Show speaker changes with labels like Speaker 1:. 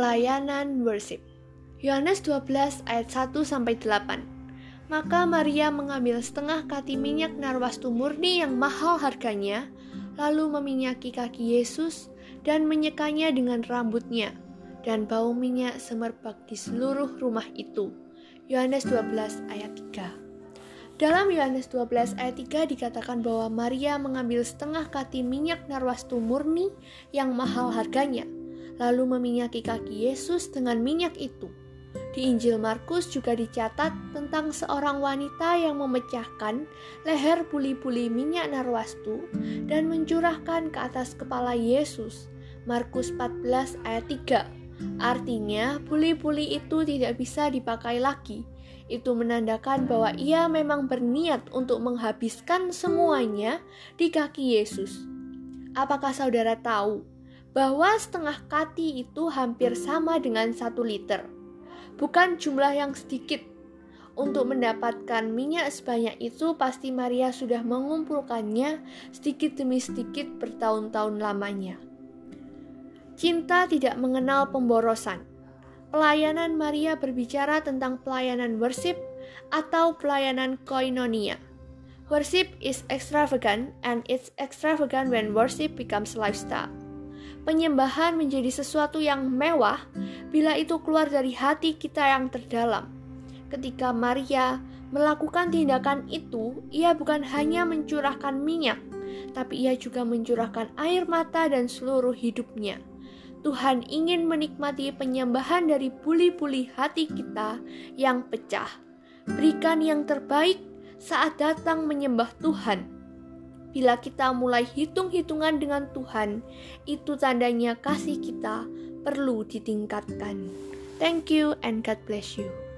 Speaker 1: Pelayanan worship. Yohanes 12 ayat 1 sampai 8. Maka Maria mengambil setengah kati minyak narwastu murni yang mahal harganya, lalu meminyaki kaki Yesus dan menyekanya dengan rambutnya, dan bau minyak semerbak di seluruh rumah itu. Yohanes 12 ayat 3. Dalam Yohanes 12 ayat 3 dikatakan bahwa Maria mengambil setengah kati minyak narwastu murni yang mahal harganya, lalu meminyaki kaki Yesus dengan minyak itu. Di Injil Markus juga dicatat tentang seorang wanita yang memecahkan leher puli-puli minyak narwastu dan mencurahkan ke atas kepala Yesus. Markus 14 ayat 3. Artinya, puli-puli itu tidak bisa dipakai lagi. Itu menandakan bahwa ia memang berniat untuk menghabiskan semuanya di kaki Yesus. Apakah saudara tahu bahwa setengah kati itu hampir sama dengan satu liter. Bukan jumlah yang sedikit. Untuk mendapatkan minyak sebanyak itu, pasti Maria sudah mengumpulkannya sedikit demi sedikit bertahun-tahun lamanya. Cinta tidak mengenal pemborosan. Pelayanan Maria berbicara tentang pelayanan worship atau pelayanan koinonia. Worship is extravagant and it's extravagant when worship becomes lifestyle penyembahan menjadi sesuatu yang mewah bila itu keluar dari hati kita yang terdalam. Ketika Maria melakukan tindakan itu, ia bukan hanya mencurahkan minyak, tapi ia juga mencurahkan air mata dan seluruh hidupnya. Tuhan ingin menikmati penyembahan dari puli-puli hati kita yang pecah. Berikan yang terbaik saat datang menyembah Tuhan Bila kita mulai hitung-hitungan dengan Tuhan, itu tandanya kasih kita perlu ditingkatkan. Thank you and God bless you.